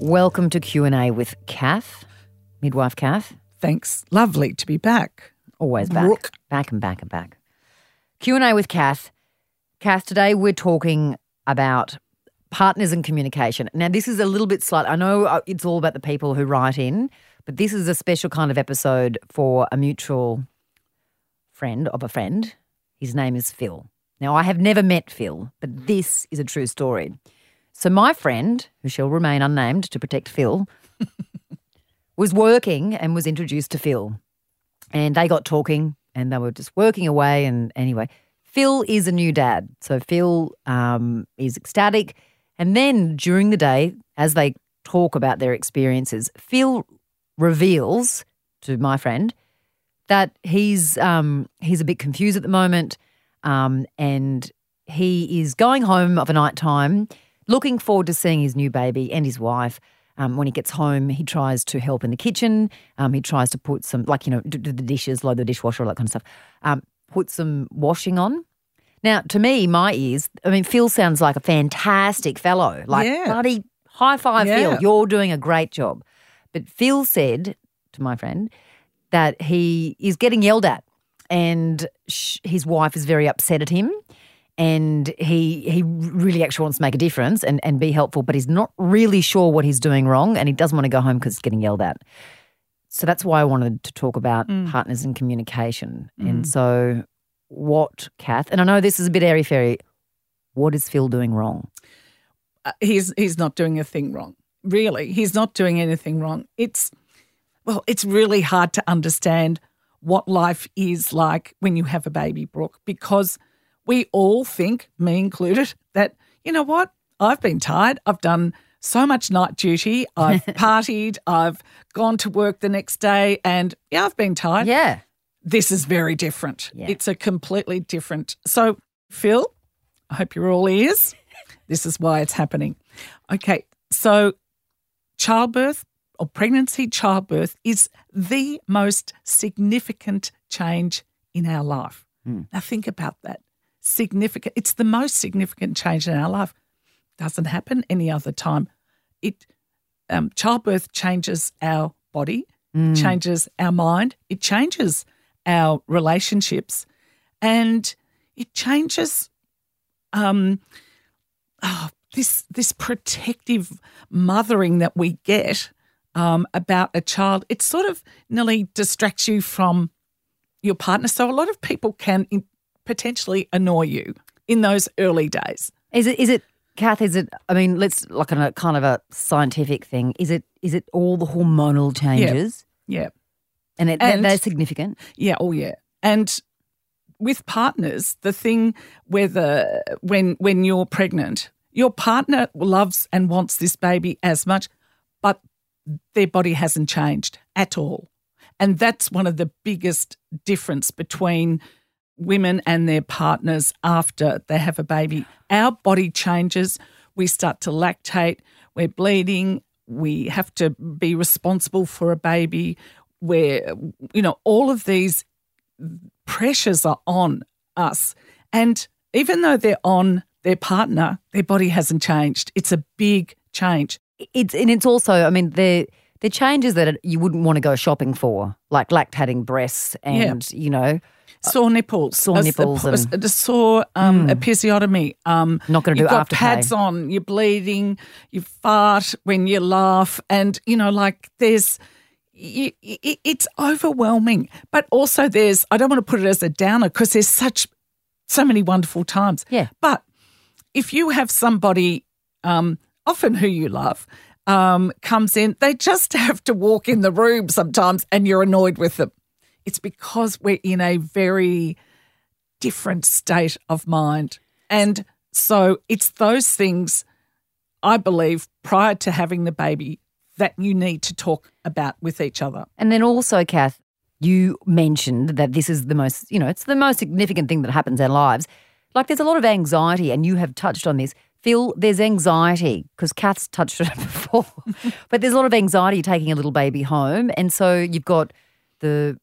Welcome to Q&A with Cath, midwife Cath. Thanks. Lovely to be back. Always back. Brooke. Back and back and back. Q&A with Cath. Cath, today we're talking about partners and communication. Now, this is a little bit slight. I know uh, it's all about the people who write in, but this is a special kind of episode for a mutual friend of a friend. His name is Phil. Now, I have never met Phil, but this is a true story. So, my friend, who shall remain unnamed to protect Phil, was working and was introduced to Phil. And they got talking and they were just working away. And anyway, Phil is a new dad. So Phil um, is ecstatic. And then during the day, as they talk about their experiences, Phil reveals to my friend that he's um, he's a bit confused at the moment, um, and he is going home of a night time, looking forward to seeing his new baby and his wife. Um, when he gets home, he tries to help in the kitchen. Um, he tries to put some, like, you know, do, do the dishes, load the dishwasher, all that kind of stuff. Um, put some washing on. Now, to me, my ears, I mean, Phil sounds like a fantastic fellow. Like, Yeah. bloody high five, Phil. You're doing a great job. But Phil said to my friend that he is getting yelled at and sh- his wife is very upset at him and he he really actually wants to make a difference and, and be helpful, but he's not really sure what he's doing wrong and he doesn't want to go home because he's getting yelled at. So that's why I wanted to talk about partners and communication. And so, what, Cath, and I know this is a bit airy fairy, what is Phil doing wrong? Uh, he's he's not doing a thing wrong. Really, he's not doing anything wrong. It's well, it's really hard to understand what life is like when you have a baby, Brooke, because we all think, me included, that you know what? I've been tired. I've done so much night duty. I've partied. I've gone to work the next day, and yeah, I've been tired. Yeah. this is very different. Yeah. It's a completely different. So, Phil, I hope you're all ears. this is why it's happening. Okay, so childbirth or pregnancy, childbirth is the most significant change in our life. Hmm. Now, think about that. Significant. It's the most significant change in our life. Doesn't happen any other time. It um, childbirth changes our body, changes our mind, it changes our relationships, and it changes um, oh, this this protective mothering that we get um, about a child. It sort of nearly distracts you from your partner. So a lot of people can potentially annoy you in those early days. Is it, is it, Cath, is it, I mean, let's like on a kind of a scientific thing. Is it, is it all the hormonal changes? Yeah. And, it, And- that's significant. Yeah, oh yeah. And with partners, the thing whether when when you're pregnant, your partner loves and wants this baby as much, but their body hasn't changed at all. And that's one of the biggest difference between women and their partners after they have a baby. Our body changes, we start to lactate, we're bleeding, we have to be responsible for a baby, where you know all of these pressures are on us. And even though they're on their partner, their body hasn't changed. It's a big change. It's, and it's also, I mean, the, the changes that you wouldn't want to go shopping for, like lactating breasts and, you know, Sore nipples, sore nipples a, and- a sore um, episiotomy. Um, Not gonna do you've got Afterpay. pads on. You're bleeding. You fart when you laugh, and you know, like there's, y y it's overwhelming. But also, there's. I don't want to put it as a downer because there's such, so many wonderful times. Yeah. But if you have somebody, um, often who you love, um, comes in, they just have to walk in the room sometimes, and you're annoyed with them. It's because we're in a very different state of mind. And so it's those things, I believe, prior to having the baby, that you need to talk about with each other. And then also, Cath, you mentioned that this is the most, you know, it's the most significant thing that happens in our lives. Like there's a lot of anxiety, and you have touched on this. Phil, there's anxiety because Cath's touched on it before, but there's a lot of anxiety taking a little baby home. And so you've got the,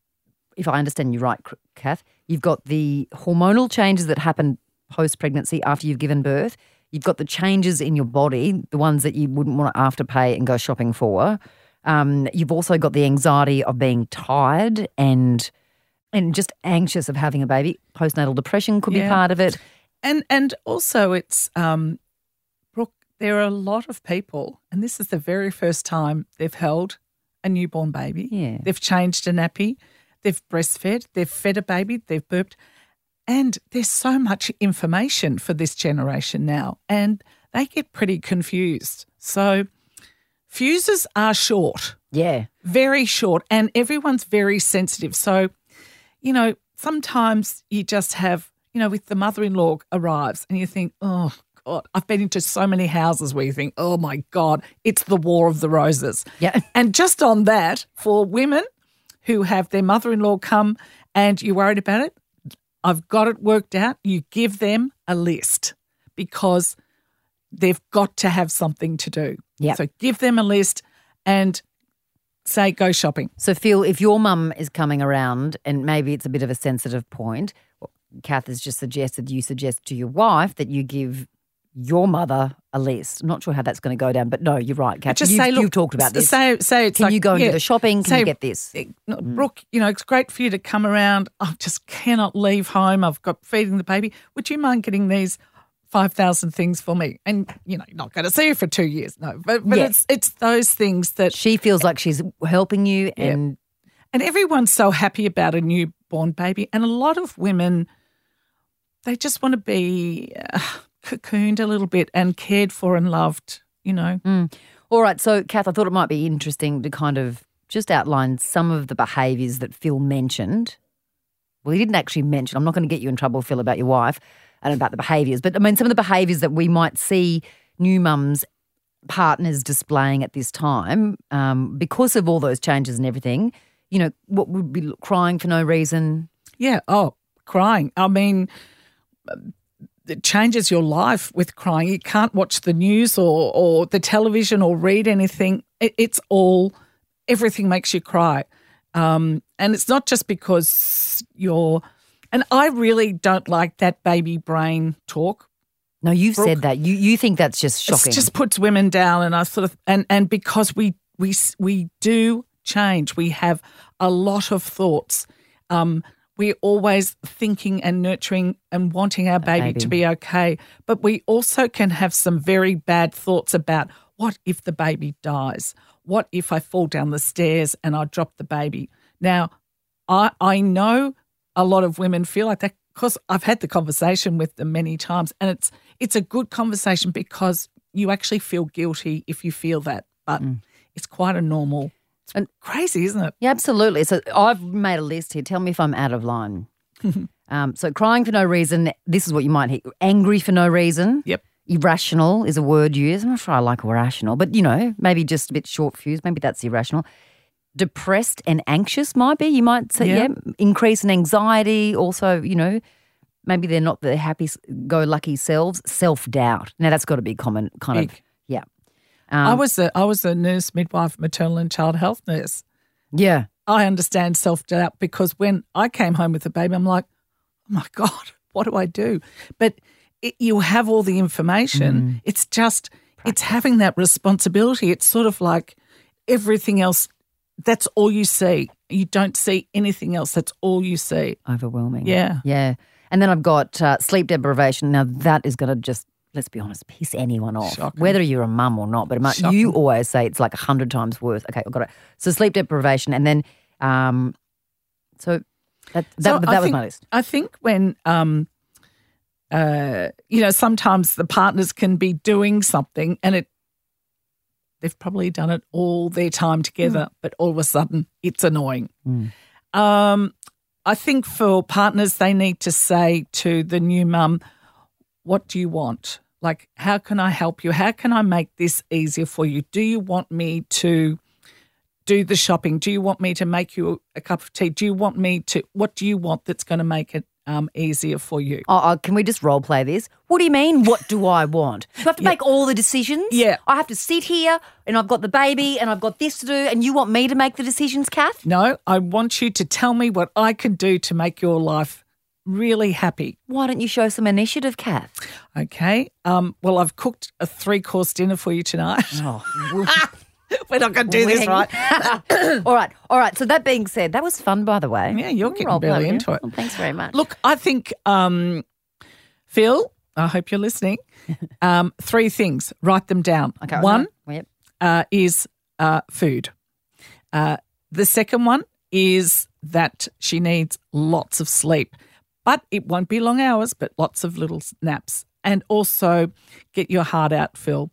if I understand you right, Cath, you've got the hormonal changes that happen post pregnancy after you've given birth. You've got the changes in your body, the ones that you wouldn't want to afterpay and go shopping for. Um, you've also got the anxiety of being tired and and just anxious of having a baby. Postnatal depression could Yeah. be part of it. And and also it's um there are a lot of people, and this is the very first time they've held a newborn baby. Yeah. They've changed a nappy, they've breastfed, they've fed a baby, they've burped. And there's so much information for this generation now, and they get pretty confused. So fuses are short Yeah. very short and everyone's very sensitive. So, you know, sometimes you just have, you know, with the mother in law arrives and you think, oh, God, I've been into so many houses where you think, oh my God, it's the war of the roses. Yeah. And just on that, for women who have their mother in law come and you're worried about it, I've got it worked out. You give them a list because they've got to have something to do. Yep. So give them a list and say, go shopping. So, Phil, if your mum is coming around and maybe it's a bit of a sensitive point, Cath has just suggested you suggest to your wife that you give your mother a list. I'm not sure how that's going to go down, but no, you're right, Cath. Just you've, say, look, you've talked about this. Say, say it's Can like, you go and yeah, do the shopping? Can say, you get this? eh, Brooke, you know, it's great for you to come around. I just cannot leave home. I've got feeding the baby. Would you mind getting these 5,000 things for me? And, you know, you're not going to see her for two years. No, but, but Yeah. it's, it's those things that, She feels like she's helping you, and and everyone's so happy about a newborn baby. And a lot of women, they just want to be uh, cocooned a little bit and cared for and loved, you know. All right, so Cath, I thought it might be interesting to kind of just outline some of the behaviours that Phil mentioned. Well, he didn't actually mention. I'm not going to get you in trouble, Phil, about your wife and about the behaviours, but I mean some of the behaviours that we might see new mums partners displaying at this time um, because of all those changes and everything. You know, what would be crying for no reason? Yeah. Oh, crying. I mean, it changes your life with crying. You can't watch the news or, or the television or read anything. It, it's all, everything makes you cry. Um, and it's not just because you're, and I really don't like that baby brain talk. No, you've said that. You you think that's just shocking. It just puts women down, and I sort of and and because we we we do change, we have a lot of thoughts. Um, we're always thinking and nurturing and wanting our baby, baby. to be okay, but we also can have some very bad thoughts about what if the baby dies? What if I fall down the stairs and I drop the baby? Now, I I know a lot of women feel like that because I've had the conversation with them many times, and it's it's a good conversation because you actually feel guilty if you feel that, but mm. it's quite a normal. And- crazy, isn't it? Yeah, absolutely. So I've made a list here. Tell me if I'm out of line. um, so crying for no reason. This is what you might hear. Angry for no reason. Yep. Irrational is a word used. I'm not sure I like irrational, but you know, maybe just a bit short fused. Maybe that's irrational. Depressed and anxious might be. You might say, yeah. Yeah. Increase in anxiety. Also, you know, maybe they're not the happy go lucky selves. Self doubt. Now that's got to be common. Kind of. Big. Yeah. I Um, was a I was a nurse, midwife, maternal and child health nurse. yeah. I understand self doubt because when I came home with the baby, I'm like, oh my God, what do I do? But it, you have all the information. It's just, it's having that responsibility. It's sort of like everything else, that's all you see. You don't see anything else. That's all you see. Overwhelming. Yeah. Yeah. And then I've got uh, sleep deprivation. Now, that is going to just, let's be honest, piss anyone off, Shocking. whether you're a mum or not. But you always say it's like a hundred times worse. Okay, I've got it. So, sleep deprivation. And then, um, so that, that, So I that was think- my list. I think when, um, uh, you know, sometimes the partners can be doing something and it, they've probably done it all their time together, but all of a sudden it's annoying. Um, I think for partners, they need to say to the new mum, what do you want? Like, how can I help you? How can I make this easier for you? Do you want me to do the shopping? Do you want me to make you a cup of tea? Do you want me to, what do you want that's going to make it um, easier for you? Oh, oh, can we just role play this? What do you mean? What do I want? Do I have to make all the decisions? Yeah. I have to sit here and I've got the baby and I've got this to do, and you want me to make the decisions, Cath? No, I want you to tell me what I can do to make your life really happy. Why don't you show some initiative, Cath? Okay. Um, well, I've cooked a three course dinner for you tonight. Oh, We're not going to do this, right? all right, all right. So that being said, that was fun, by the way. Yeah, you're getting role play barely with you. into it. Well, thanks very much. Look, I think, um, Phil, I hope you're listening. Um, three things. Write them down. okay. One Yep. uh, is uh, food. Uh, the second one is that she needs lots of sleep, but it won't be long hours, but lots of little naps. And also get your heart out, Phil.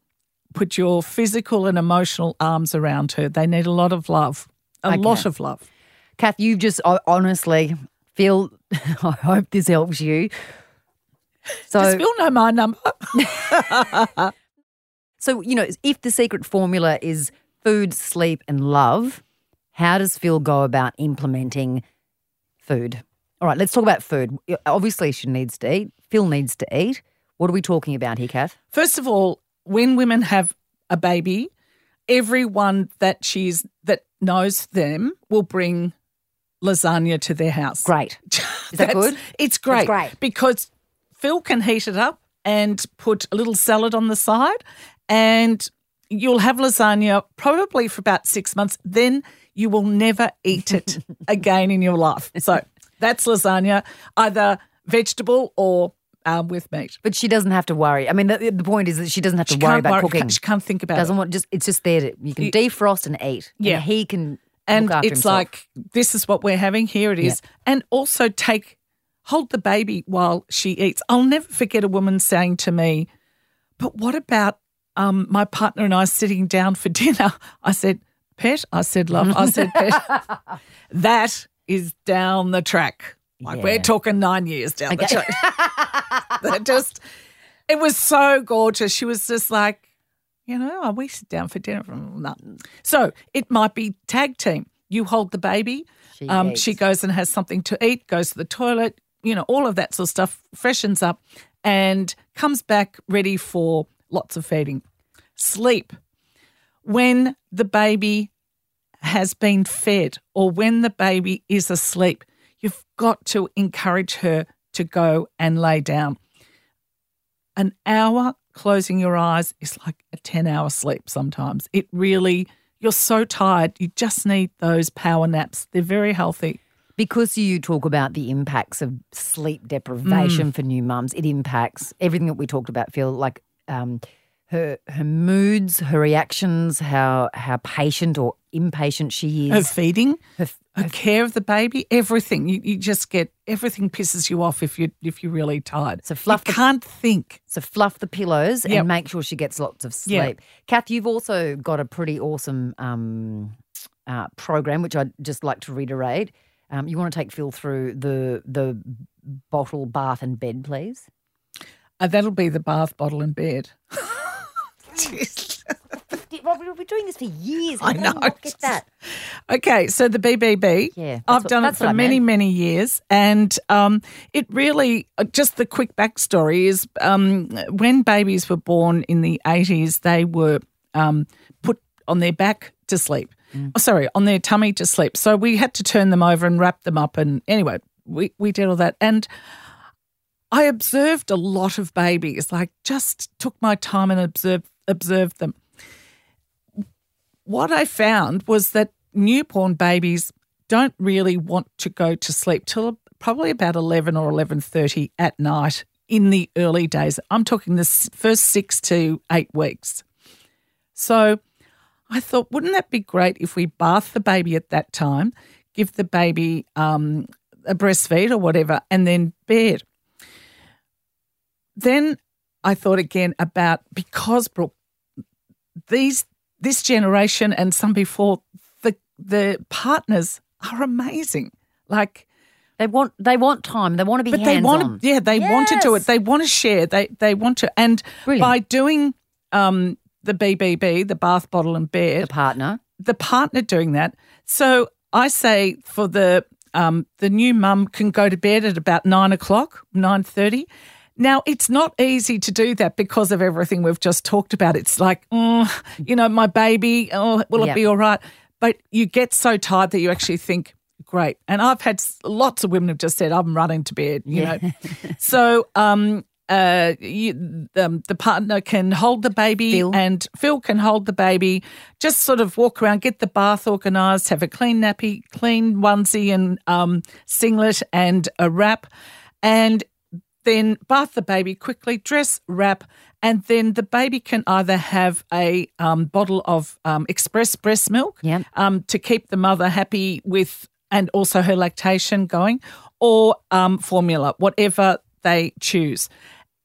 Put your physical and emotional arms around her. They need a lot of love, a Okay. lot of love. Cath, you just honestly feel. I hope this helps you. So, Does Phil know my number? so you know, if the secret formula is food, sleep, and love, how does Phil go about implementing food? All right, let's talk about food. Obviously, she needs to eat. Phil needs to eat. What are we talking about here, Cath? First of all, when women have a baby, everyone that she's that knows them will bring lasagna to their house. Great. Is that good? It's great. great. because Phil can heat it up and put a little salad on the side, and you'll have lasagna probably for about six months. Then you will never eat it again in your life. So that's lasagna, either vegetable or um, with meat. But she doesn't have to worry. I mean, the, the point is that she doesn't have to worry about worry- cooking. She can't think about Doesn't it. want just. It's just there. To, you can defrost and eat. Yeah. and he can. and it's himself. like this is what we're having here it is and also take hold the baby while she eats i'll never forget a woman saying to me but what about um, my partner and i sitting down for dinner i said pet i said love i said pet that is down the track like Yeah. we're talking nine years down the track that just it was so gorgeous she was just like you know, oh, we sit down for dinner. No. So it might be tag team. You hold the baby. She um, she goes and has something to eat, goes to the toilet, you know, all of that sort of stuff, freshens up and comes back ready for lots of feeding. Sleep. When the baby has been fed or when the baby is asleep, you've got to encourage her to go and lay down. An hour closing your eyes is like a 10 hour sleep sometimes. It really, you're so tired. You just need those power naps. They're very healthy. because you talk about the impacts of sleep deprivation for new mums, it impacts everything that we talked about. Feel like um, her her moods, her reactions, how how patient or impatient she is, Her feeding, Her, her care of the baby, everything. You, you just get, everything pisses you off if, you, if you're really tired. So fluff You the- can't think. so fluff the pillows Yep. and make sure she gets lots of sleep. Cath, you've also got a pretty awesome um, uh, program, which I'd just like to reiterate. Um, you want to take Phil through the the bottle, bath, and bed, please. Uh, that'll be the bath bottle and bed. Rob, we've been doing this for years. I know. not get that. Okay, so the BBB. Yeah, I've what- done it for many, meant. many years, and um, it really uh, just the quick backstory is um, when babies were born in the eighties, they were um, put on their back to sleep. Mm. Oh, sorry, on their tummy to sleep. So we had to turn them over and wrap them up, and anyway, we we did all that, and I observed a lot of babies. Like, just took my time and observed observed them what I found was that newborn babies don't really want to go to sleep till probably about 11 or 11:30 at night in the early days. I'm talking the first 6 to 8 weeks. So I thought wouldn't that be great if we bath the baby at that time, give the baby um, a breastfeed or whatever and then bed. Then I thought again about because Brooke these this generation and some before the the partners are amazing. Like They want they want time. They want to be but they want on. to, yeah, they want to do it. They want to share. They they want to, and Brilliant. by doing um, the BBB, the bath bottle and bed, the partner. the partner doing that. So I say for the um, the new mum can go to bed at about nine o'clock, nine thirty. Now it's not easy to do that because of everything we've just talked about. It's like, oh, you know, my baby. Oh, will Yeah. it be all right? But you get so tired that you actually think, great. And I've had lots of women have just said, I'm running to bed. You Yeah. know, so um, uh, you, um, the partner can hold the baby Phil. and Phil can hold the baby, just sort of walk around, get the bath organised, have a clean nappy, clean onesie and um, singlet and a wrap, and then bath the baby quickly, dress, wrap, and then the baby can either have a um, bottle of um, express breast milk Yep. um, to keep the mother happy with and also her lactation going, or um, formula, whatever they choose.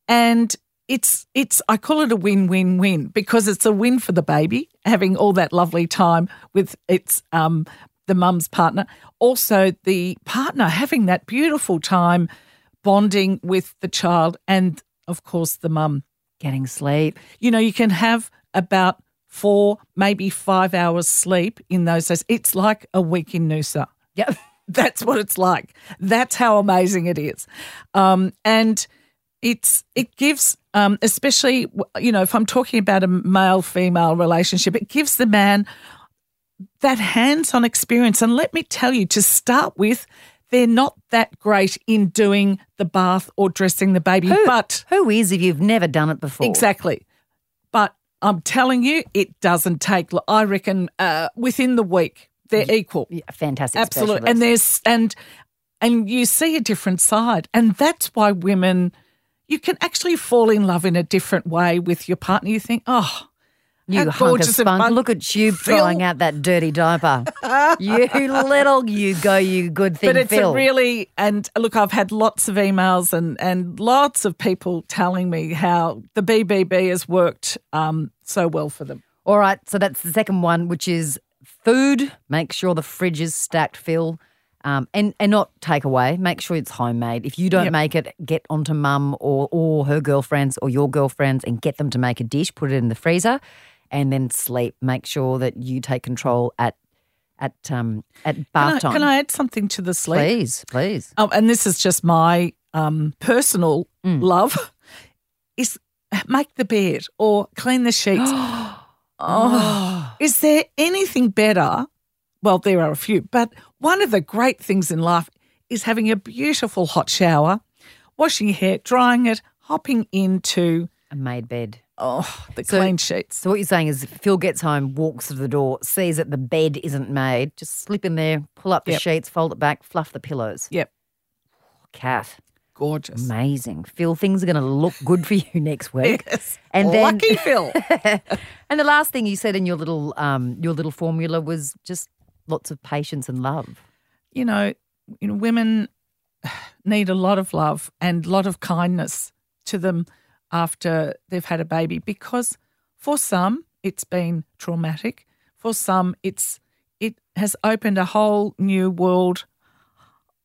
And it's it's I call it a win win win because it's a win for the baby having all that lovely time with its um the mum's partner. Also the partner having that beautiful time bonding with the child and of course the mum. Getting sleep. You know, you can have about four, maybe five hours sleep in those days. It's like a week in Noosa. Yep. That's what it's like. That's how amazing it is. Um, and it's it gives, um, especially you know, if I'm talking about a male female relationship, it gives the man that hands-on experience. And let me tell you, to start with, they're not that great in doing the bath or dressing the baby, but Who is if you've never done it before? Exactly. But I'm telling you, it doesn't take, I reckon, uh, within the week, they're equal. Yeah, fantastic. Absolutely. And there's, and, and you see a different side. And that's why women, you can actually fall in love in a different way with your partner. You think, oh, you hunk of gorgeous of spunk. fun. Look at you Phil. throwing out that dirty diaper. you little, you go, you good thing, but it's Phil. a really and look i've had lots of emails and and lots of people telling me how the bbb has worked um, so well for them All right, so that's the second one, which is food. Make sure the fridge is stacked, Phil. Um, and, and not takeaway. Make sure it's homemade. If you don't Yep. make it, get onto mum or, or her girlfriends or your girlfriends and get them to make a dish, put it in the freezer, and then sleep. Make sure that you take control at at um at can bath I, time. can I add something to the sleep Please, please. Oh, and this is just my um, personal Mm. love is make the bed or clean the sheets. oh, is there anything better? Well, there are a few, but one of the great things in life is having a beautiful hot shower, washing your hair, drying it, hopping into A made bed. Oh the So- clean sheets. So what you're saying is Phil gets home, walks to the door, sees that the bed isn't made, just slip in there, pull up the Yep. sheets, fold it back, fluff the pillows. Yep, Cath, gorgeous. amazing. Phil, things are going to look good for you next week. Yes. And then- lucky Phil. And the last thing you said in your little um, your little formula was just lots of patience and love. you know, you know, women need a lot of love and a lot of kindness to them after they've had a baby because for some it's been traumatic. For some it's it has opened a whole new world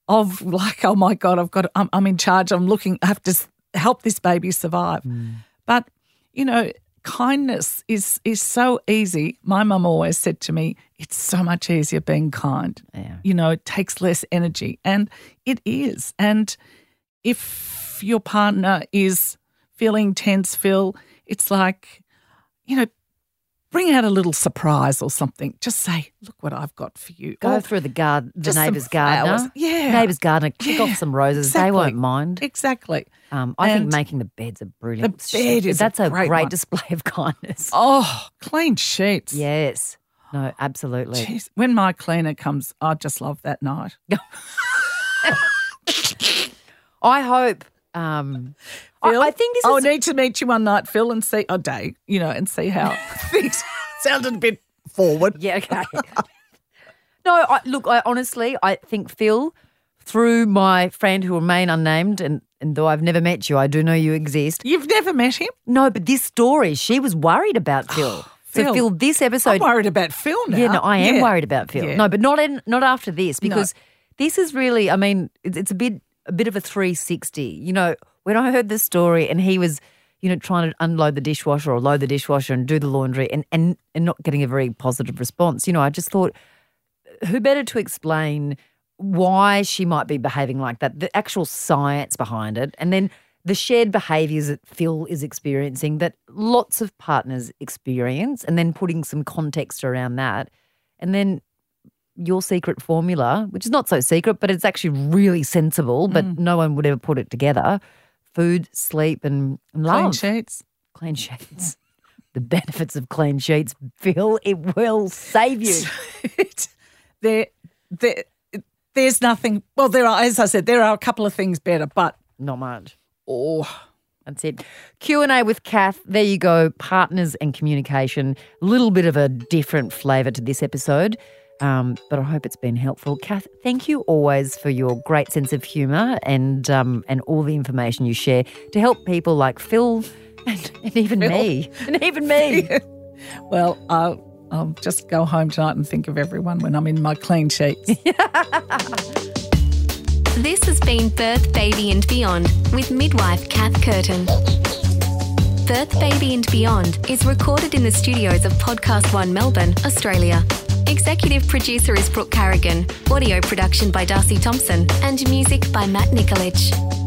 of like, oh my God, I've got I'm, I'm in charge. I'm looking, I have to help this baby survive. Hmm. But, you know, kindness is is so easy. My mum always said to me, it's so much easier being kind. Yeah. You know, it takes less energy. And it is. And if your partner is feeling tense, Phil, it's like, you know, bring out a little surprise or something. Just say, look what I've got for you. Go Or through the garden, the neighbour's flowers. gardener. Yeah. Neighbour's gardener, kick off some roses. They won't mind. Exactly. Um, I think making the beds are brilliant. the bed is That's a great great, display of kindness. Oh, clean sheets. Yes. No, absolutely. Jeez, when my cleaner comes, I just love that night. I hope. Um, I, Phil, I think this I'll is. need to meet you one night, Phil, and see a day, you know, and see how things sounded a bit forward. Yeah, okay. no, I, look, I honestly, I think Phil, through my friend who remain unnamed, and, and though I've never met you, I do know you exist. You've never met him? No, but this story, she was worried about Phil. So Phil. Phil, this I'm episode, worried about Phil now. yeah, no, I am Yeah. worried about Phil. Yeah. No, but not in, not after this because this is really, I mean, it's, it's a bit a bit of a 360. You know, when I heard this story and he was, you know, trying to unload the dishwasher or load the dishwasher and do the laundry and, and, and not getting a very positive response, you know, I just thought, who better to explain why she might be behaving like that, the actual science behind it, and then the shared behaviours that Phil is experiencing that lots of partners experience, and then putting some context around that. And then your secret formula, which is not so secret, but it's actually really sensible, but Mm. no one would ever put it together food, sleep, and and Clean sheets. Clean sheets. the benefits of clean sheets, Phil, it will save you. there, there, there's nothing. Well, there are, as I said, there are a couple of things better, but Not much. oh, That's it. Q and A with Cath. There you go. Partners and communication. A little bit of a different flavour to this episode, um, but I hope it's been helpful. Cath, thank you always for your great sense of humour and um, and all the information you share to help people like Phil and, and even me and even me. well, I'll, I'll just go home tonight and think of everyone when I'm in my clean sheets. This has been Birth, Baby and Beyond with midwife Cath Curtin. Birth, Baby and Beyond is recorded in the studios of Podcast One Melbourne, Australia. Executive producer is Brooke Carrigan, audio production by Darcy Thompson, and music by Matt Nikolic.